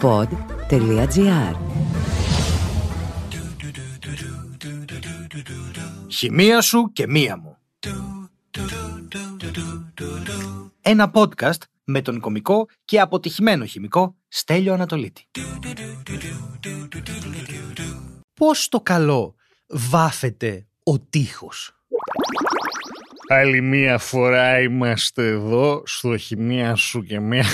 pod.gr Χημεία σου και μία μου. Ένα podcast με τον κομικό και αποτυχημένο χημικό Στέλιο Ανατολίτη. Πώς το καλό βάφεται ο τείχος; Άλλη μία φορά είμαστε εδώ στο χημεία σου και μία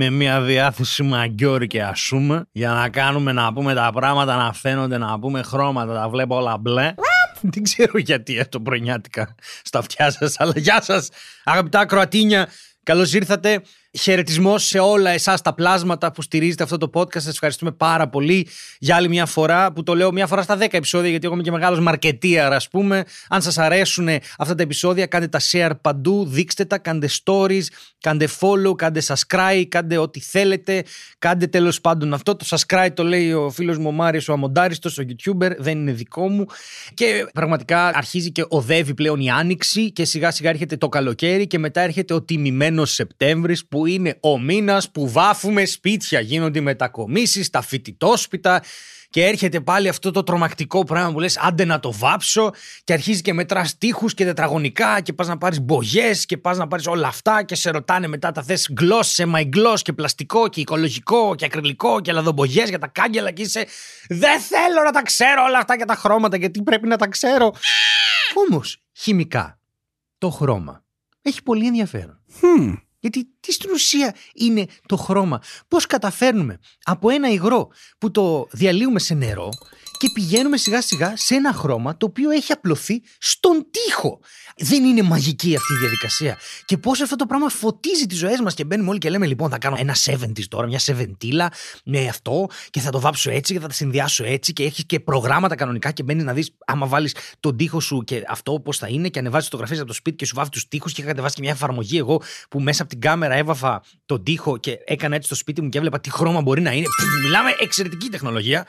με μια διάθεση μαγκιόρη και ασούμε για να κάνουμε να πούμε τα πράγματα να φαίνονται να πούμε χρώματα, τα βλέπω όλα μπλε. Δεν ξέρω γιατί το πρωινιάτικα στα αυτιά σας, αλλά γεια σας, αγαπητά Κροατίνια. Καλώς ήρθατε. Χαιρετισμός σε όλα εσάς τα πλάσματα που στηρίζετε αυτό το podcast. Σας ευχαριστούμε πάρα πολύ για άλλη μια φορά που το λέω μια φορά στα 10 επεισόδια, γιατί εγώ είμαι και μεγάλος μαρκετίαρα, ας πούμε. Αν σας αρέσουν αυτά τα επεισόδια, κάντε τα share παντού, δείξτε τα, κάντε stories, κάντε follow, κάντε subscribe, κάντε ό,τι θέλετε. Κάντε τέλος πάντων αυτό. Το subscribe το λέει ο φίλος μου ο Μάριος, ο Αμοντάριστος, ο YouTuber, δεν είναι δικό μου. Και πραγματικά αρχίζει και οδεύει πλέον η άνοιξη και σιγά σιγά έρχεται το καλοκαίρι και μετά έρχεται ο τιμημένος Σεπτέμβρης που είναι ο μήνας που βάφουμε σπίτια. Γίνονται οι μετακομίσεις, στα φοιτητόσπιτα και έρχεται πάλι αυτό το τρομακτικό πράγμα που λες άντε να το βάψω και αρχίζει και μετράς τείχους και τετραγωνικά και πας να πάρεις μπογιές και πας να πάρεις όλα αυτά και σε ρωτάνε μετά τα θες γκλώσ, semi-gloss και πλαστικό και οικολογικό και ακριλικό και λαδομπογιές για τα κάγκελα και είσαι δεν θέλω να τα ξέρω όλα αυτά και τα χρώματα γιατί πρέπει να τα ξέρω. Όμως χημικά το χρώμα έχει πολύ ενδιαφέρον. Γιατί τι στην ουσία είναι το χρώμα; Πώς καταφέρνουμε από ένα υγρό που το διαλύουμε σε νερό και πηγαίνουμε σιγά σιγά σε ένα χρώμα το οποίο έχει απλωθεί στον τοίχο. Δεν είναι μαγική αυτή η διαδικασία. Και πώς αυτό το πράγμα φωτίζει τις ζωές μας και μπαίνουμε όλοι και λέμε λοιπόν θα κάνω ένα 70 τώρα, μια σεβεντήλα με αυτό και θα το βάψω έτσι και θα τα συνδυάσω έτσι και έχεις και προγράμματα κανονικά και μπαίνεις να δεις άμα βάλεις τον τοίχο σου και αυτό πώς θα είναι και ανεβάζεις φωτογραφίες από το σπίτι και σου βάφεις τους τοίχους και είχα κατεβάσει και μια εφαρμογή εγώ που μέσα από την κάμερα έβαφα τον τοίχο και έκανα έτσι στο σπίτι μου και έβλεπα τι χρώμα μπορεί να είναι. Μιλάμε εξαιρετική τεχνολογία.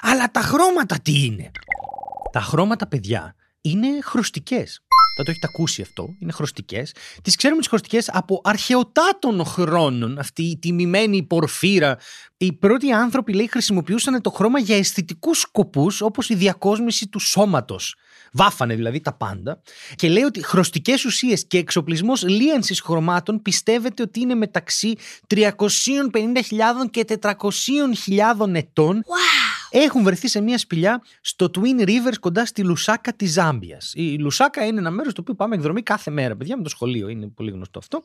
Αλλά τα χρώματα τι είναι; Τα χρώματα, παιδιά, είναι χρωστικές. Θα το έχετε ακούσει αυτό. Είναι χρωστικές. Τις ξέρουμε τις χρωστικές από αρχαιοτάτων χρόνων. Αυτή η τιμημένη πορφύρα. Οι πρώτοι άνθρωποι, λέει, χρησιμοποιούσαν το χρώμα για αισθητικούς σκοπούς, όπως η διακόσμηση του σώματος. Βάφανε δηλαδή τα πάντα. Και λέει ότι χρωστικές ουσίες και εξοπλισμός λίανσης χρωμάτων πιστεύετε ότι είναι μεταξύ 350.000 και 400.000 ετών. Έχουν βρεθεί σε μια σπηλιά στο Twin Rivers κοντά στη Λουσάκα της Ζάμπιας. Η Λουσάκα είναι ένα μέρος στο οποίο πάμε εκδρομή κάθε μέρα, παιδιά, με το σχολείο. Είναι πολύ γνωστό αυτό.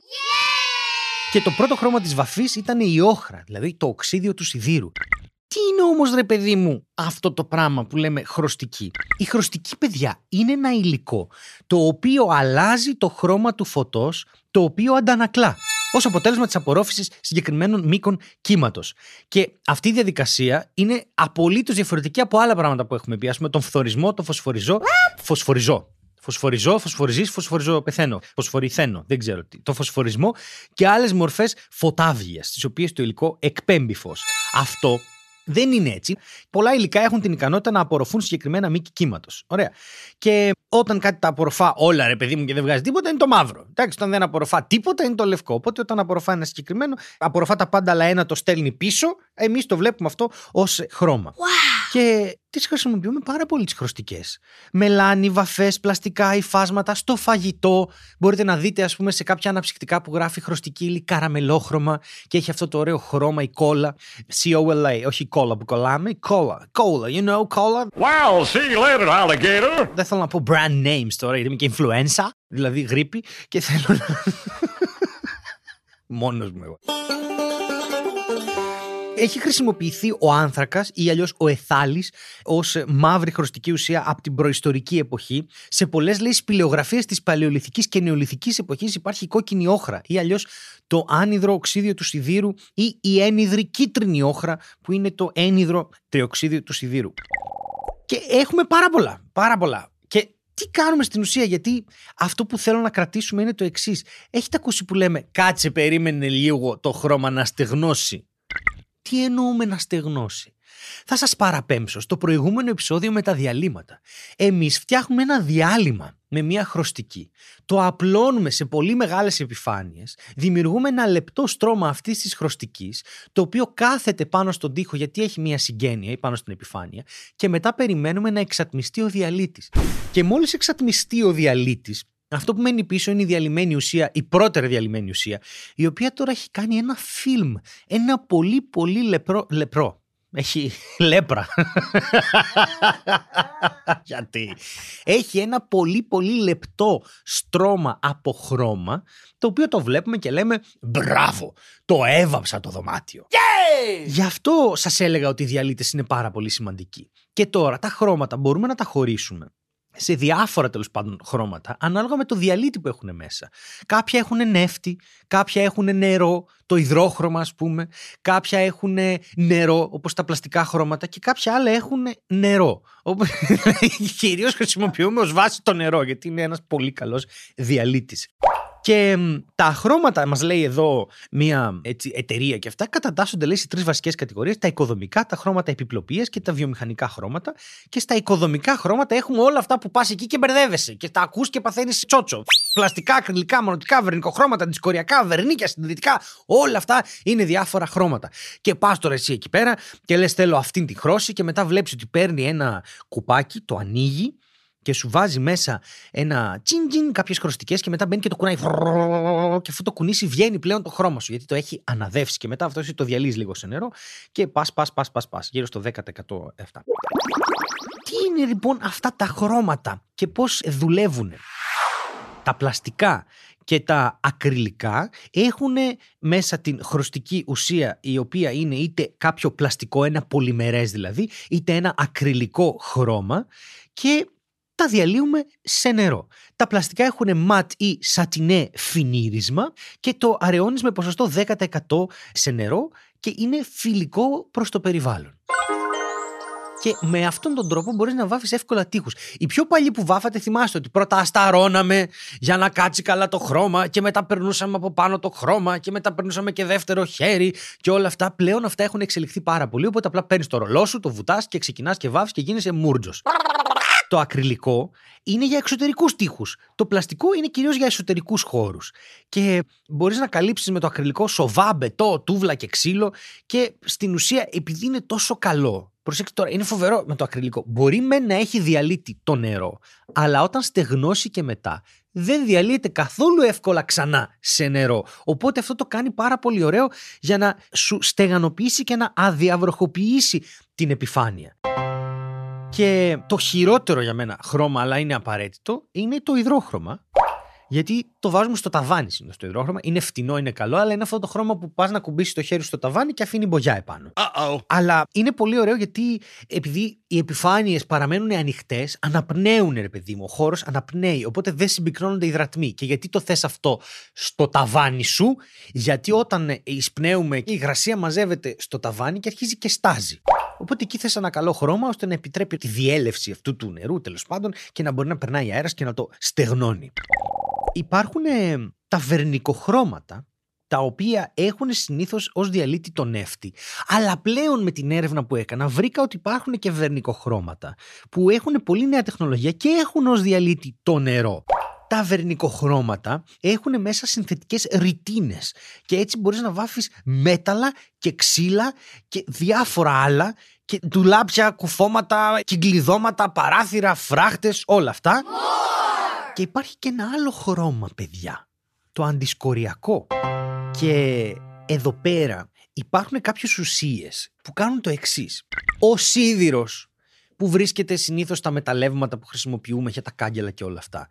Και το πρώτο χρώμα της βαφής ήταν η όχρα, δηλαδή το οξύδιο του σιδήρου. Τι είναι όμως ρε παιδί μου αυτό το πράγμα που λέμε χρωστική; Η χρωστική παιδιά είναι ένα υλικό το οποίο αλλάζει το χρώμα του φωτός το οποίο αντανακλά ως αποτέλεσμα της απορρόφησης συγκεκριμένων μήκων κύματος. Και αυτή η διαδικασία είναι απολύτως διαφορετική από άλλα πράγματα που έχουμε πει. Α πούμε, τον φθορισμό, τον φωσφοριζό. Φωσφοριζό. Φωσφοριζό, φωσφοριζή, φωσφοριζό, πεθαίνω. Φωσφοριθαίνω, δεν ξέρω τι. Το φωσφορισμό και άλλες μορφές φωτάβγεια, τις οποίες το υλικό εκπέμπει φως. Αυτό δεν είναι έτσι. Πολλά υλικά έχουν την ικανότητα να απορροφούν συγκεκριμένα μήκη κύματος. Ωραία. Και όταν κάτι τα απορροφά όλα, ρε παιδί μου, και δεν βγάζει τίποτα, είναι το μαύρο. Εντάξει, όταν δεν απορροφά τίποτα, είναι το λευκό. Οπότε όταν απορροφά ένα συγκεκριμένο, απορροφά τα πάντα, αλλά ένα το στέλνει πίσω, εμείς το βλέπουμε αυτό ως χρώμα. Και τις χρησιμοποιούμε πάρα πολύ τις χρωστικές. Μελάνι, βαφές, πλαστικά, υφάσματα, στο φαγητό. Μπορείτε να δείτε, ας πούμε, σε κάποια αναψυκτικά που γράφει χρωστική ύλη καραμελόχρωμα και έχει αυτό το ωραίο χρώμα, η κόλλα. C-O-L-A, όχι η κόλλα που κολλάμε, η κόλλα. Κόλλα, you know, κόλλα. Well, see you later, alligator. Δεν θέλω να πω brand names τώρα, γιατί είμαι και influenza, δηλαδή γρήπη, και θέλω να. Μόνος μου εγώ έχει χρησιμοποιηθεί ο άνθρακας ή αλλιώς ο εθάλης ως μαύρη χρωστική ουσία από την προϊστορική εποχή. Σε πολλές λέει σπηλαιογραφίες της παλαιολιθικής και νεολιθικής εποχής υπάρχει κόκκινη όχρα ή αλλιώς το άνυδρο οξύδιο του σιδήρου ή η ένυδρη κίτρινη όχρα που είναι το ένυδρο τριοξίδιο του σιδήρου. Και έχουμε πάρα πολλά, πάρα πολλά. Και τι κάνουμε στην ουσία, γιατί αυτό που θέλω να κρατήσουμε είναι το εξής. Έχετε ακούσει που λέμε, κάτσε περίμενε λίγο το χρώμα να στεγνώσει. Τι εννοούμε να στεγνώσει. Θα σας παραπέμψω στο προηγούμενο επεισόδιο με τα διαλύματα. Εμείς φτιάχνουμε ένα διάλειμμα με μια χρωστική, το απλώνουμε σε πολύ μεγάλες επιφάνειες, δημιουργούμε ένα λεπτό στρώμα αυτής της χρωστικής, το οποίο κάθεται πάνω στον τοίχο γιατί έχει μια συγγένεια ή πάνω στην επιφάνεια και μετά περιμένουμε να εξατμιστεί ο διαλύτης. Και μόλις εξατμιστεί ο διαλύτης, αυτό που μένει πίσω είναι η διαλυμένη ουσία, η πρώτερη διαλυμένη ουσία, η οποία τώρα έχει κάνει ένα φιλμ, ένα πολύ πολύ λεπρό, λεπρό έχει λέπρα. Γιατί; Έχει ένα πολύ πολύ λεπτό στρώμα από χρώμα, το οποίο το βλέπουμε και λέμε μπράβο, το έβαψα το δωμάτιο. Γι' αυτό σας έλεγα ότι οι διαλύτες είναι πάρα πολύ σημαντικοί. Και τώρα τα χρώματα μπορούμε να τα χωρίσουμε σε διάφορα τέλος πάντων χρώματα, ανάλογα με το διαλύτη που έχουν μέσα. Κάποια έχουν νεύτη, κάποια έχουν νερό, το υδρόχρωμα ας πούμε, κάποια έχουν νερό όπως τα πλαστικά χρώματα και κάποια άλλα έχουν νερό. Κυρίως χρησιμοποιούμε ως βάση το νερό γιατί είναι ένας πολύ καλός διαλύτης. Και τα χρώματα, μας λέει εδώ μια έτσι, εταιρεία και αυτά, κατατάσσονται λέει σε τρεις βασικές κατηγορίες: τα οικοδομικά, τα χρώματα επιπλοπία και τα βιομηχανικά χρώματα. Και στα οικοδομικά χρώματα έχουμε όλα αυτά που πας εκεί και μπερδεύεσαι και τα ακούς και παθαίνεις τσότσο. Πλαστικά, ακριλικά, μονοτικά, βερνικοχρώματα, δισκοριακά, βερνίκια, συνδετικά, όλα αυτά είναι διάφορα χρώματα. Και πας τώρα εσύ εκεί πέρα και λες: Θέλω αυτήν τη χρώση και μετά βλέπεις ότι παίρνει ένα κουπάκι, το ανοίγει και σου βάζει μέσα ένα τσιν τσιν κάποιες χρωστικέ και μετά μπαίνει και το κουνάει. Και αφού το κουνήσει, βγαίνει πλέον το χρώμα σου γιατί το έχει αναδεύσει. Και μετά αυτό εσύ το διαλύει λίγο σε νερό και πα, πα, πα, πα, πα, γύρω στο 10% αυτά. Τι είναι λοιπόν αυτά τα χρώματα και πώς δουλεύουν. Τα πλαστικά και τα ακριλικά έχουν μέσα την χρωστική ουσία η οποία είναι είτε κάποιο πλαστικό, ένα πολυμερές δηλαδή, είτε ένα ακριλικό χρώμα και τα διαλύουμε σε νερό. Τα πλαστικά έχουν ματ ή σατινέ φινίρισμα και το αραιώνεις με ποσοστό 10% σε νερό και είναι φιλικό προς το περιβάλλον. Και με αυτόν τον τρόπο μπορείς να βάφεις εύκολα τείχους. Οι πιο παλιοί που βάφατε θυμάστε ότι πρώτα ασταρώναμε για να κάτσει καλά το χρώμα και μετά περνούσαμε από πάνω το χρώμα και μετά περνούσαμε και δεύτερο χέρι και όλα αυτά. Πλέον αυτά έχουν εξελιχθεί πάρα πολύ. Οπότε απλά παίρνεις το ρολό σου, το βουτάς και ξεκινάς και βάφεις και γίνεσαι μούρτζος. Το ακριλικό είναι για εξωτερικούς τοίχου. Το πλαστικό είναι κυρίως για εσωτερικούς χώρους. Και μπορείς να καλύψεις με το ακριλικό σοβά, μπετό, τούβλα και ξύλο. Και στην ουσία, επειδή είναι τόσο καλό. Προσέξτε τώρα, είναι φοβερό με το ακριλικό. Μπορεί με να έχει διαλύτη το νερό, αλλά όταν στεγνώσει και μετά, δεν διαλύεται καθόλου εύκολα ξανά σε νερό. Οπότε αυτό το κάνει πάρα πολύ ωραίο για να σου στεγανοποιήσει και να αδιαβροχοποιήσει την επιφάνεια. Και το χειρότερο για μένα χρώμα, αλλά είναι απαραίτητο, είναι το υδρόχρωμα. Γιατί το βάζουμε στο ταβάνι συνήθως το υδρόχρωμα. Είναι φτηνό, είναι καλό, αλλά είναι αυτό το χρώμα που πας να κουμπίσεις το χέρι στο ταβάνι και αφήνει μπογιά επάνω. Uh-oh. Αλλά είναι πολύ ωραίο γιατί επειδή οι επιφάνειες παραμένουν ανοιχτές, αναπνέουν, ρε παιδί μου. Ο χώρος αναπνέει. Οπότε δεν συμπυκνώνονται υδρατμοί. Και γιατί το θες αυτό στο ταβάνι σου, γιατί όταν εισπνέουμε, η υγρασία μαζεύεται στο ταβάνι και αρχίζει και στάζει. Οπότε εκεί θες ένα καλό χρώμα ώστε να επιτρέπει τη διέλευση αυτού του νερού τέλος πάντων και να μπορεί να περνάει αέρας και να το στεγνώνει. Υπάρχουν ε, τα βερνικοχρώματα τα οποία έχουν συνήθως ως διαλύτη το νεύτη. Αλλά πλέον με την έρευνα που έκανα βρήκα ότι υπάρχουν και βερνικοχρώματα που έχουν πολύ νέα τεχνολογία και έχουν ως διαλύτη το νερό τα βερνικοχρώματα έχουν μέσα συνθετικές ρητίνες και έτσι μπορείς να βάφεις μέταλλα και ξύλα και διάφορα άλλα και ντουλάπια, κουφώματα, κυκλειδώματα, παράθυρα, φράχτες, όλα αυτά. Και υπάρχει και ένα άλλο χρώμα, παιδιά. Το αντισκοριακό. Και εδώ πέρα υπάρχουν κάποιες ουσίες που κάνουν το εξής. Ο σίδηρος που βρίσκεται συνήθως στα μεταλλεύματα που χρησιμοποιούμε για τα κάγκελα και όλα αυτά.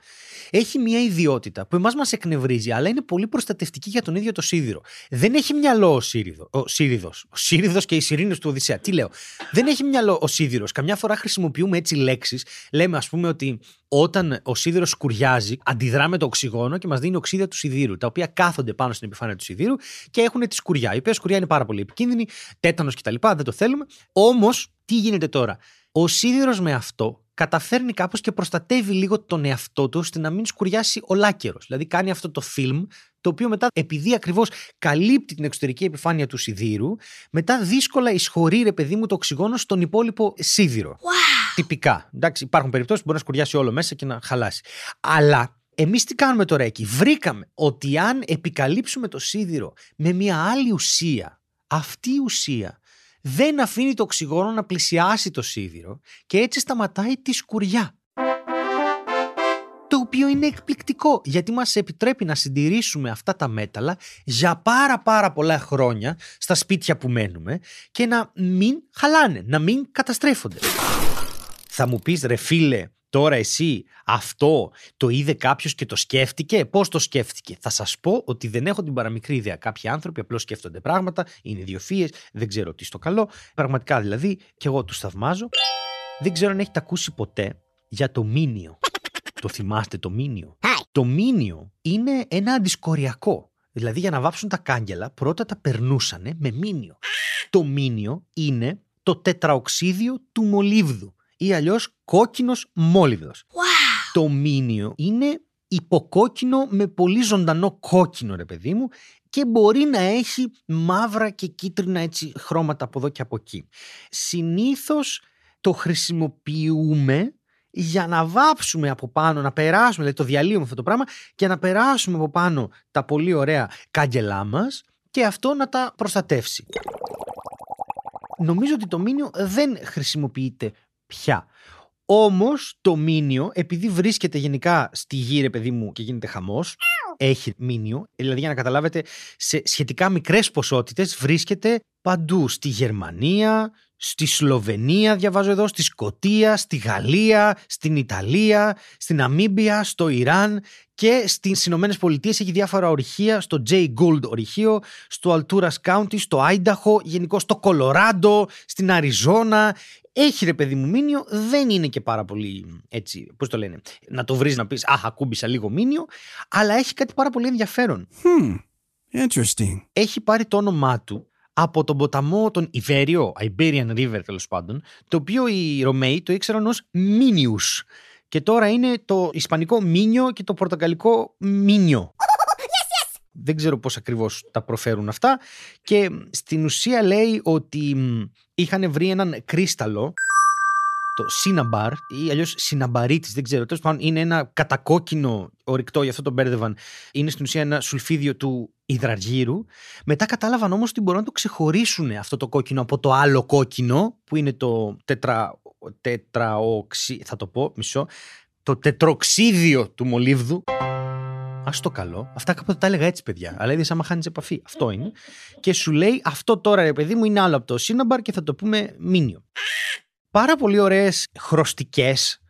Έχει μια ιδιότητα που εμάς μας εκνευρίζει, αλλά είναι πολύ προστατευτική για τον ίδιο το σίδηρο. Δεν έχει μυαλό ο, σύριδο, ο Σύριδο. Ο Σύριδο και οι σιρήνες του Οδυσσέα. Τι λέω; Δεν έχει μυαλό ο σίδηρος. Καμιά φορά χρησιμοποιούμε έτσι λέξεις. Λέμε, ας πούμε, ότι όταν ο σίδηρος σκουριάζει, αντιδρά με το οξυγόνο και μας δίνει οξύδια του σιδήρου, τα οποία κάθονται πάνω στην επιφάνεια του σιδήρου και έχουν τη σκουριά. Η οποία σκουριά είναι πάρα πολύ επικίνδυνη, τέτανος κτλ. Δεν το θέλουμε. Όμως, τι γίνεται τώρα; Ο σίδηρος με αυτό καταφέρνει κάπως και προστατεύει λίγο τον εαυτό του ώστε να μην σκουριάσει ολάκερος. Δηλαδή κάνει αυτό το φιλμ το οποίο μετά επειδή ακριβώς καλύπτει την εξωτερική επιφάνεια του σιδήρου μετά δύσκολα εισχωρεί ρε παιδί μου το οξυγόνο στον υπόλοιπο σίδηρο. Wow. Τυπικά. Εντάξει, υπάρχουν περιπτώσεις που μπορεί να σκουριάσει όλο μέσα και να χαλάσει. Αλλά εμείς τι κάνουμε τώρα εκεί; Βρήκαμε ότι αν επικαλύψουμε το σίδηρο με μια άλλη ουσία, αυτή η ουσία δεν αφήνει το οξυγόνο να πλησιάσει το σίδηρο και έτσι σταματάει τη σκουριά. Το οποίο είναι εκπληκτικό γιατί μας επιτρέπει να συντηρήσουμε αυτά τα μέταλλα για πάρα πάρα πολλά χρόνια στα σπίτια που μένουμε και να μην χαλάνε, να μην καταστρέφονται. Θα μου πεις ρε φίλε, τώρα εσύ αυτό το είδε κάποιος και το σκέφτηκε; Πώς το σκέφτηκε, Θα σας πω ότι δεν έχω την παραμικρή ιδέα. Κάποιοι άνθρωποι απλώς σκέφτονται πράγματα, είναι ιδιοφύε, δεν ξέρω τι στο καλό. Πραγματικά δηλαδή, και εγώ τους θαυμάζω. Δεν ξέρω αν έχετε ακούσει ποτέ για το μήνυο. το θυμάστε το μήνυο; Το μήνυο είναι ένα αντισκοριακό. Δηλαδή για να βάψουν τα κάγκελα πρώτα τα περνούσανε με μήνυο. Το μήνυο είναι το τετραοξίδιο του μολύβδου ή αλλιώς κόκκινος μόλυβδος. Το μήνυο είναι υποκόκκινο με πολύ ζωντανό κόκκινο ρε παιδί μου και μπορεί να έχει μαύρα και κίτρινα έτσι χρώματα από εδώ και από εκεί. Συνήθως το χρησιμοποιούμε για να βάψουμε από πάνω, να περάσουμε, δηλαδή το διαλύουμε αυτό το πράγμα και να περάσουμε από πάνω τα πολύ ωραία κάγκελά μας και αυτό να τα προστατεύσει. Νομίζω ότι το μήνυο δεν χρησιμοποιείται πια. Όμως το μήνυο, επειδή βρίσκεται γενικά στη γη, ρε παιδί μου, και γίνεται χαμός, έχει μήνυο, δηλαδή για να καταλάβετε, σε σχετικά μικρές ποσότητες βρίσκεται παντού. Στη Γερμανία, στη Σλοβενία, διαβάζω εδώ, στη Σκοτία, στη Γαλλία, στην Ιταλία, στην Αμίμπια, στο Ιράν και στις Ηνωμένες Πολιτείες έχει διάφορα ορυχεία, στο J. Gould ορυχείο, στο Alturas County, στο Άινταχο, γενικώ στο Κολοράντο, στην Αριζόνα. Έχει ρε παιδί μου μήνυο, δεν είναι και πάρα πολύ έτσι, πώς το λένε, να το βρεις να πεις «Αχ, ακούμπησα λίγο μήνυο», αλλά έχει κάτι πάρα πολύ ενδιαφέρον. Hmm, interesting. Έχει πάρει το όνομά του από τον ποταμό τον Ιβέριο, Iberian River τέλος πάντων, το οποίο οι Ρωμαίοι το ήξεραν ως Μίνιους. Και τώρα είναι το ισπανικό Μίνιο και το πορτοκαλικό Μίνιο. Δεν ξέρω πώς ακριβώς τα προφέρουν αυτά. Και στην ουσία λέει ότι είχαν βρει έναν κρίσταλο το Σίναμπαρ ή αλλιώς Σιναμπαρίτης, δεν ξέρω. Τέλος πάντων, είναι ένα κατακόκκινο ορυκτό, γι' αυτό το μπέρδευαν. Είναι στην ουσία ένα σουλφίδιο του υδραργύρου. Μετά κατάλαβαν όμως ότι μπορούν να το ξεχωρίσουν αυτό το κόκκινο από το άλλο κόκκινο, που είναι το τετρα, τετραοξι, θα το πω, μισό, το τετροξίδιο του μολύβδου. Α το καλό. Αυτά κάποτε τα έλεγα έτσι, παιδιά. Αλλά είδες άμα χάνεις επαφή. Αυτό είναι. Και σου λέει, αυτό τώρα, ρε παιδί μου, είναι άλλο από το Σίναμπαρ και θα το πούμε μήνυο. Πάρα πολύ ωραίες χρωστικές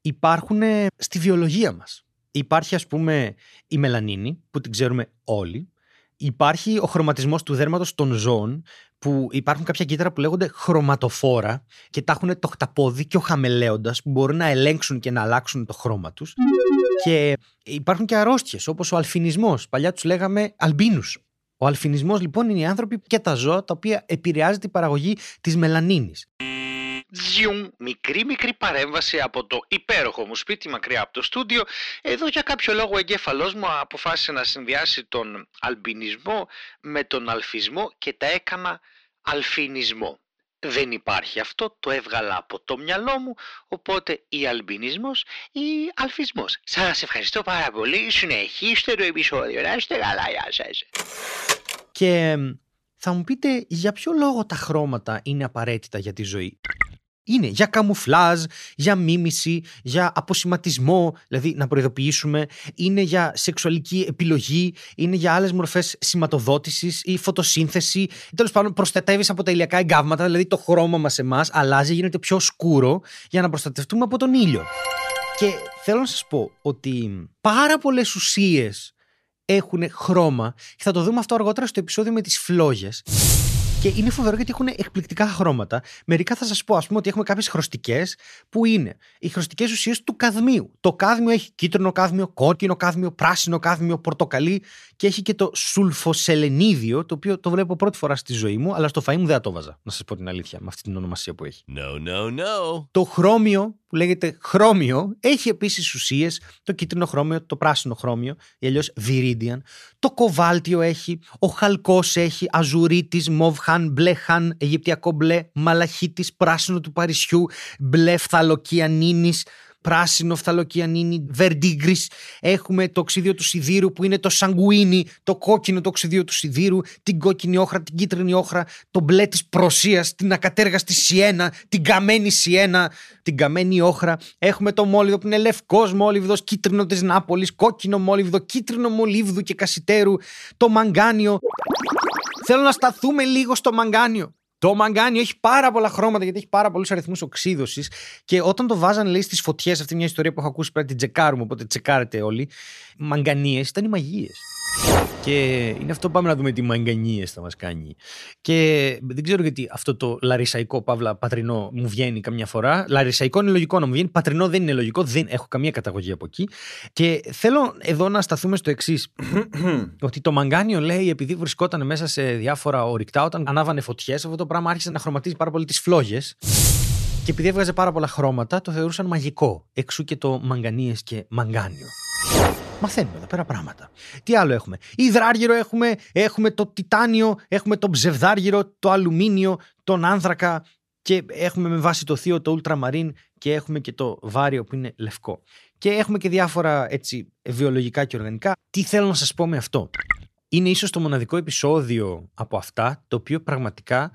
υπάρχουν στη βιολογία μας. Υπάρχει, ας πούμε, η μελανίνη, που την ξέρουμε όλοι. Υπάρχει ο χρωματισμός του δέρματος των ζώων, που υπάρχουν κάποια κύτταρα που λέγονται χρωματοφόρα και τα έχουν το χταπόδι και ο χαμελέοντας που μπορούν να ελέγξουν και να αλλάξουν το χρώμα τους. Και υπάρχουν και αρρώστιες, όπως ο αλφινισμός. Παλιά τους λέγαμε αλμπίνους. Ο αλφινισμός λοιπόν είναι οι άνθρωποι και τα ζώα τα οποία επηρεάζεται η παραγωγή της μελανίνης. Ζιουμ, μικρή μικρή παρέμβαση από το υπέροχο μου σπίτι μακριά από το στούντιο. Εδώ για κάποιο λόγο ο εγκέφαλός μου αποφάσισε να συνδυάσει τον αλμπινισμό με τον αλφισμό και τα έκανα αλφινισμό. Δεν υπάρχει αυτό, το έβγαλα από το μυαλό μου, οπότε ή αλμπινισμός ή αλφισμός. Σας ευχαριστώ πάρα πολύ, συνεχίστε το επεισόδιο, να είστε καλά, γεια σας. Και θα μου πείτε για ποιο λόγο τα χρώματα είναι απαραίτητα για τη ζωή; Είναι για καμουφλάζ, για μίμηση, για αποσηματισμό, δηλαδή να προειδοποιήσουμε, είναι για σεξουαλική επιλογή, είναι για άλλες μορφές σηματοδότησης ή φωτοσύνθεση. Τέλος πάντων, προστατεύεις από τα ηλιακά εγκάβματα, δηλαδή το χρώμα μας εμάς αλλάζει, γίνεται πιο σκούρο για να προστατευτούμε από τον ήλιο. Και θέλω να σας πω ότι πάρα πολλές ουσίες έχουν χρώμα και θα το δούμε αυτό αργότερα στο επεισόδιο με τις φλόγες. Και είναι φοβερό γιατί έχουν εκπληκτικά χρώματα. Μερικά θα σας πω, ας πούμε, ότι έχουμε κάποιες χρωστικές που είναι οι χρωστικές ουσίες του καδμίου. Το κάδμιο έχει κίτρινο κάδμιο, κόκκινο κάδμιο, πράσινο κάδμιο, πορτοκαλί και έχει και το σουλφοσελενίδιο, το οποίο το βλέπω πρώτη φορά στη ζωή μου, αλλά στο φαΐ μου δεν το βάζα, να σας πω την αλήθεια, με αυτή την ονομασία που έχει. No, no, no. Το χρώμιο, που λέγεται χρώμιο, έχει επίσης ουσίες, το κίτρινο χρώμιο, το πράσινο χρώμιο, ή αλλιώς viridian. Το κοβάλτιο έχει, ο χαλκός έχει, αζουρίτης, μοβ χαν, μπλε χαν, Αιγυπτιακό μπλε, μαλαχίτης, πράσινο του Παρισιού, μπλε φθαλοκιανίνης, πράσινο φθαλοκιανίνη, βερντίγκρι. Έχουμε το οξύδιο του σιδήρου που είναι το σαγκουίνι, το κόκκινο το οξύδιο του σιδήρου, την κόκκινη όχρα, την κίτρινη όχρα, το μπλε της προσίας, την ακατέργαστη σιένα, την καμένη σιένα, την καμένη όχρα. Έχουμε το μόλιβδο που είναι λευκός μόλιβδο, κίτρινο της Νάπολης, κόκκινο μόλιβδο, κίτρινο μολύβδου και κασιτέρου, το μαγκάνιο. Θέλω να σταθούμε λίγο στο μαγκάνιο. Το μαγκάνιο έχει πάρα πολλά χρώματα γιατί έχει πάρα πολλούς αριθμούς οξύδωσης. Και όταν το βάζανε, λέει, στις φωτιές, αυτή μια ιστορία που έχω ακούσει πρέπει να την τσεκάρουμε, οπότε τσεκάρετε όλοι. Μαγκανίες ήταν οι μαγείες. Και είναι αυτό που πάμε να δούμε τι μαγκανίες θα μας κάνει. Και δεν ξέρω γιατί αυτό το λαρισαϊκό παύλα πατρινό μου βγαίνει καμιά φορά. Λαρισαϊκό είναι λογικό να μου βγαίνει. Πατρινό δεν είναι λογικό. Δεν έχω καμία καταγωγή από εκεί. Και θέλω εδώ να σταθούμε στο εξής. ότι το μαγκάνιο λέει επειδή βρισκόταν μέσα σε διάφορα ορυκτά, όταν ανάβανε φωτιές, αυτό το πράγμα άρχισε να χρωματίζει πάρα πολύ τις φλόγες. Και επειδή έβγαζε πάρα πολλά χρώματα, το θεωρούσαν μαγικό. Εξού και το μαγκανίες και μαγκάνιο. Μαθαίνουμε εδώ πέρα πράγματα. Τι άλλο έχουμε; Ιδράργυρο έχουμε, έχουμε το τιτάνιο, έχουμε το ψευδάργυρο, το αλουμίνιο, τον άνθρακα και έχουμε με βάση το θείο το ultramarine και έχουμε και το βάριο που είναι λευκό. Και έχουμε και διάφορα έτσι βιολογικά και οργανικά. Τι θέλω να σας πω με αυτό; Είναι ίσως το μοναδικό επεισόδιο από αυτά το οποίο πραγματικά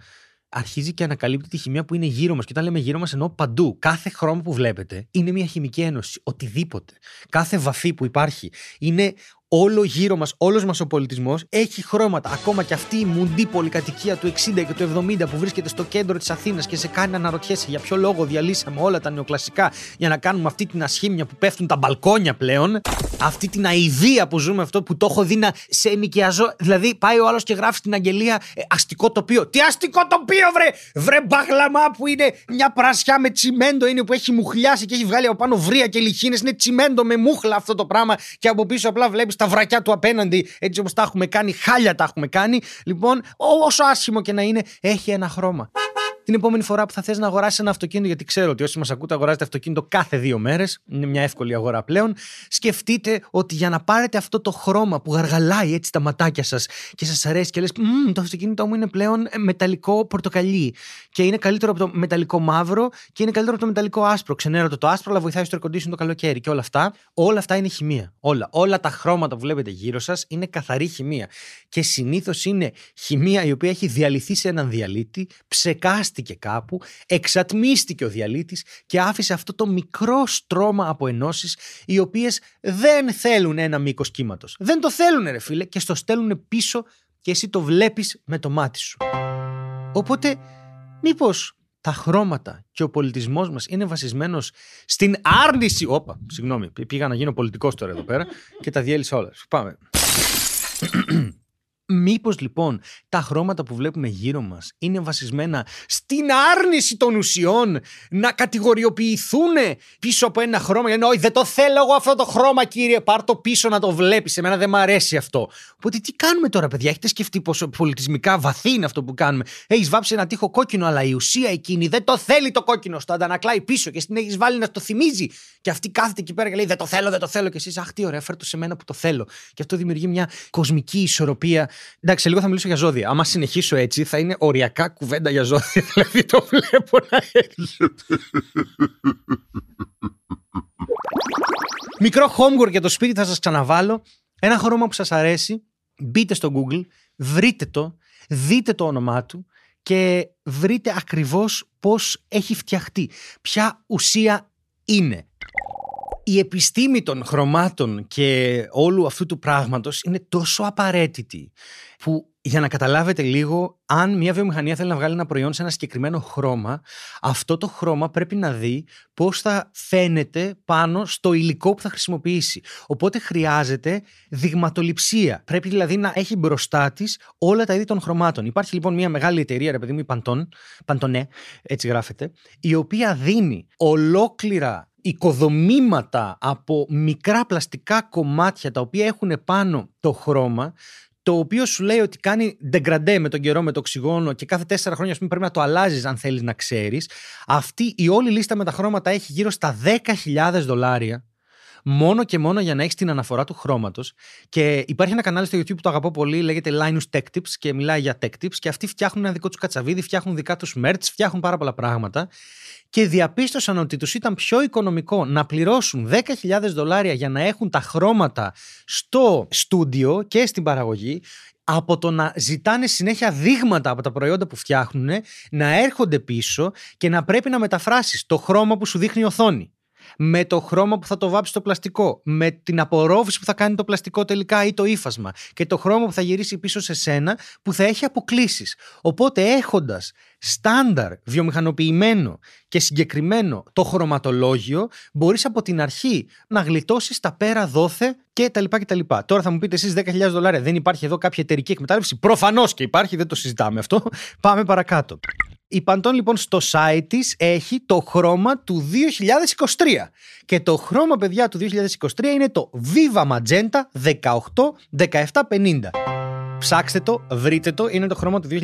αρχίζει και ανακαλύπτει τη χημεία που είναι γύρω μας. Και όταν λέμε γύρω μας, εννοώ παντού. Κάθε χρώμα που βλέπετε είναι μια χημική ένωση. Οτιδήποτε. Κάθε βαφή που υπάρχει είναι όλο γύρω μας, όλος μας ο πολιτισμός έχει χρώματα. Ακόμα και αυτή η μουντή πολυκατοικία του 60 και του 70 που βρίσκεται στο κέντρο της Αθήνας και σε κάνει να αναρωτιέσαι για ποιο λόγο διαλύσαμε όλα τα νεοκλασικά για να κάνουμε αυτή την ασχήμια που πέφτουν τα μπαλκόνια πλέον. Αυτή την αηδία που ζούμε αυτό που το έχω δει να σε ενοικιαζώ. Δηλαδή πάει ο άλλος και γράφει στην αγγελία ε, αστικό τοπίο. Τι αστικό τοπίο, βρε! Βρε μπαγλαμά που είναι μια πρασιά με τσιμέντο είναι που έχει μουχλιάσει και έχει βγάλει από πάνω βρία και λιχίνες. Είναι τσιμέντο με μούχλα αυτό το πράγμα και από πίσω απλά βλέπεις τα βρακιά του απέναντι, έτσι όπως τα έχουμε κάνει, χάλια τα έχουμε κάνει. Λοιπόν, όσο άσχημο και να είναι, έχει ένα χρώμα την επόμενη φορά που θα θες να αγοράσεις ένα αυτοκίνητο, γιατί ξέρω ότι όσοι μας ακούτε αγοράζετε αυτοκίνητο κάθε δύο μέρες, είναι μια εύκολη αγορά πλέον. Σκεφτείτε ότι για να πάρετε αυτό το χρώμα που γαργαλάει έτσι τα ματάκια σας και σας αρέσει και λες, το αυτοκίνητό μου είναι πλέον μεταλλικό πορτοκαλί και είναι καλύτερο από το μεταλλικό μαύρο και είναι καλύτερο από το μεταλλικό άσπρο. Ξενέρω το, το άσπρο, αλλά βοηθάει στο air το καλοκαίρι και όλα αυτά. Όλα αυτά είναι χημεία. Όλα. Όλα τα χρώματα που βλέπετε γύρω σας είναι καθαρή χημεία. Και συνήθως είναι χημεία η οποία έχει διαλυθεί σε έναν διαλύτη, ψεκάστη κάπου, εξατμίστηκε ο διαλύτης και άφησε αυτό το μικρό στρώμα από ενώσεις οι οποίες δεν θέλουν ένα μήκος κύματος. Δεν το θέλουν ρε φίλε και στο στέλνουν πίσω και εσύ το βλέπεις με το μάτι σου. Οπότε μήπως τα χρώματα και ο πολιτισμός μας είναι βασισμένος στην άρνηση. Όπα, συγγνώμη, πήγα να γίνω πολιτικός τώρα εδώ πέρα και τα διέλυσα όλα. Πάμε. Μήπως λοιπόν τα χρώματα που βλέπουμε γύρω μας είναι βασισμένα στην άρνηση των ουσιών να κατηγοριοποιηθούν πίσω από ένα χρώμα. Γιατί όχι δεν το θέλω εγώ αυτό το χρώμα κύριε πάρ το πίσω να το βλέπεις. Εμένα δεν μου αρέσει αυτό. Οπότε τι κάνουμε τώρα παιδιά; Έχετε σκεφτεί πόσο πολιτισμικά βαθύ είναι αυτό που κάνουμε; Έχεις βάψει ένα τείχο κόκκινο αλλά η ουσία εκείνη δεν το θέλει το κόκκινο. Στο αντανακλάει πίσω και στην έχεις βάλει να το θυμίζει. Και αυτή κάθεται εκεί πέρα και λέει δεν το θέλω, δεν το θέλω. Και εσύ αχ τι ωραία φέρ το σε μένα που το θέλω. Και αυτό δημιουργεί μια κοσμική ισορροπία Εντάξει, σε λίγο θα μιλήσω για ζώδια. Άμα συνεχίσω έτσι, θα είναι οριακά κουβέντα για ζώδια. Δηλαδή το βλέπω να έχει. Μικρό homework για το σπίτι θα σας ξαναβάλω. Ένα χρώμα που σας αρέσει. Μπείτε στο Google, βρείτε το, δείτε το όνομά του και βρείτε ακριβώς πώς έχει φτιαχτεί. Ποια ουσία είναι η επιστήμη των χρωμάτων και όλου αυτού του πράγματος είναι τόσο απαραίτητη που για να καταλάβετε λίγο, αν μια βιομηχανία θέλει να βγάλει ένα προϊόν σε ένα συγκεκριμένο χρώμα, αυτό το χρώμα πρέπει να δει πώς θα φαίνεται πάνω στο υλικό που θα χρησιμοποιήσει. Οπότε χρειάζεται δειγματοληψία. Πρέπει δηλαδή να έχει μπροστά της όλα τα είδη των χρωμάτων. Υπάρχει λοιπόν μια μεγάλη εταιρεία, ρε παιδί μου, η Pantone, Pantone, έτσι γράφεται, η οποία δίνει ολόκληρα οικοδομήματα από μικρά πλαστικά κομμάτια τα οποία έχουν πάνω το χρώμα το οποίο σου λέει ότι κάνει ντεγκραντέ με τον καιρό, με το οξυγόνο και κάθε τέσσερα χρόνια πούμε, πρέπει να το αλλάζεις αν θέλεις να ξέρεις. Αυτή η όλη λίστα με τα χρώματα έχει γύρω στα 10.000 δολάρια. Μόνο και μόνο για να έχεις την αναφορά του χρώματος. Και υπάρχει ένα κανάλι στο YouTube που το αγαπώ πολύ, λέγεται Linus Tech Tips και μιλάει για tech tips. Και αυτοί φτιάχνουν ένα δικό τους κατσαβίδι, φτιάχνουν δικά τους merch, φτιάχνουν πάρα πολλά πράγματα. Και διαπίστωσαν ότι τους ήταν πιο οικονομικό να πληρώσουν 10.000 δολάρια για να έχουν τα χρώματα στο στούντιο και στην παραγωγή από το να ζητάνε συνέχεια δείγματα από τα προϊόντα που φτιάχνουν, να έρχονται πίσω και να πρέπει να μεταφράσεις το χρώμα που σου δείχνει η οθόνη με το χρώμα που θα το βάψει το πλαστικό, με την απορρόφηση που θα κάνει το πλαστικό τελικά ή το ύφασμα και το χρώμα που θα γυρίσει πίσω σε σένα που θα έχει αποκλήσει. Οπότε έχοντας στάνταρ βιομηχανοποιημένο και συγκεκριμένο το χρωματολόγιο, μπορείς από την αρχή να γλιτώσεις τα πέρα δόθε και τα λοιπά και τα λοιπά. Τώρα θα μου πείτε εσείς 10.000 δολάρια, δεν υπάρχει εδώ κάποια εταιρική εκμετάλλευση; Προφανώς και υπάρχει, δεν το συζητάμε αυτό. Πάμε παρακάτω. Η Pantone λοιπόν στο site της έχει το χρώμα του 2023 και το χρώμα παιδιά του 2023 είναι το Viva Magenta 18-1750. Ψάξτε το, βρείτε το, είναι το χρώμα του 2023.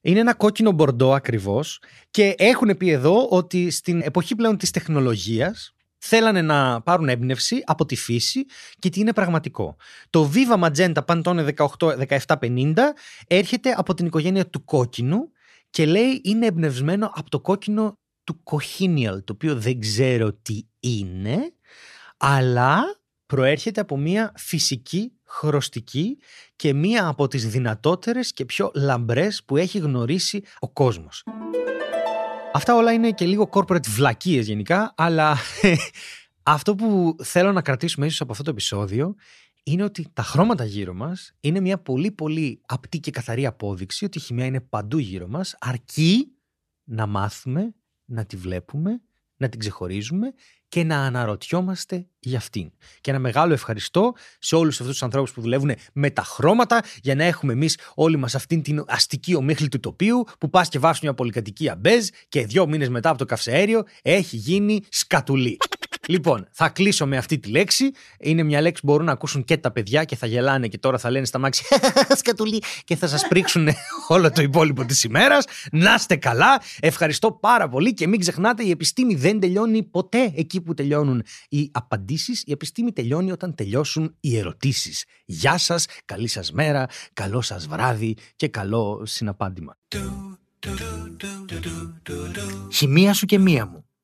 Είναι ένα κόκκινο μπορντό ακριβώς και έχουν πει εδώ ότι στην εποχή πλέον της τεχνολογίας θέλανε να πάρουν έμπνευση από τη φύση και τι είναι πραγματικό. Το Viva Magenta Pantone 18-1750 έρχεται από την οικογένεια του κόκκινου και λέει είναι εμπνευσμένο από το κόκκινο του Cochineal, το οποίο δεν ξέρω τι είναι, αλλά προέρχεται από μια φυσική χρωστική και μία από τις δυνατότερες και πιο λαμπρές που έχει γνωρίσει ο κόσμος. Αυτά όλα είναι και λίγο corporate βλακίες γενικά, αλλά αυτό που θέλω να κρατήσουμε ίσως από αυτό το επεισόδιο είναι ότι τα χρώματα γύρω μας είναι μια πολύ πολύ απτή και καθαρή απόδειξη ότι η χημεία είναι παντού γύρω μας, αρκεί να μάθουμε, να τη βλέπουμε, να την ξεχωρίζουμε και να αναρωτιόμαστε για αυτήν. Και ένα μεγάλο ευχαριστώ σε όλους αυτούς τους ανθρώπους που δουλεύουν με τα χρώματα για να έχουμε εμείς όλοι μας αυτήν την αστική ομίχλη του τοπίου που πας και βάζει μια πολυκατοικία μπέζ και δύο μήνες μετά από το καυσαέριο έχει γίνει σκατουλή. Λοιπόν, θα κλείσω με αυτή τη λέξη. Είναι μια λέξη που μπορούν να ακούσουν και τα παιδιά και θα γελάνε και τώρα θα λένε στα μάξι σκατουλή και θα σας πρίξουν όλο το υπόλοιπο της ημέρας. Να είστε καλά. Ευχαριστώ πάρα πολύ και μην ξεχνάτε, η επιστήμη δεν τελειώνει ποτέ εκεί που τελειώνουν οι απαντήσεις. Η επιστήμη τελειώνει όταν τελειώσουν οι ερωτήσεις. Γεια σας, καλή σας μέρα, καλό σας βράδυ και καλό συναπάντημα. Χημεία σου και μία μου.